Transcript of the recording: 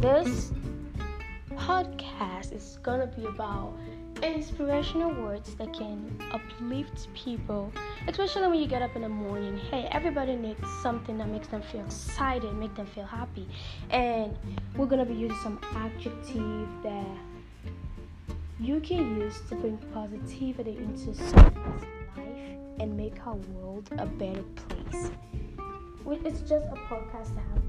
this podcast is gonna be about inspirational words that can uplift people, especially when you get up in the morning. Hey, everybody needs something that makes them feel excited, make them feel happy, and we're gonna be using some adjective that you can use to bring positivity into someone's life and make our world a better place. It's just a podcast to have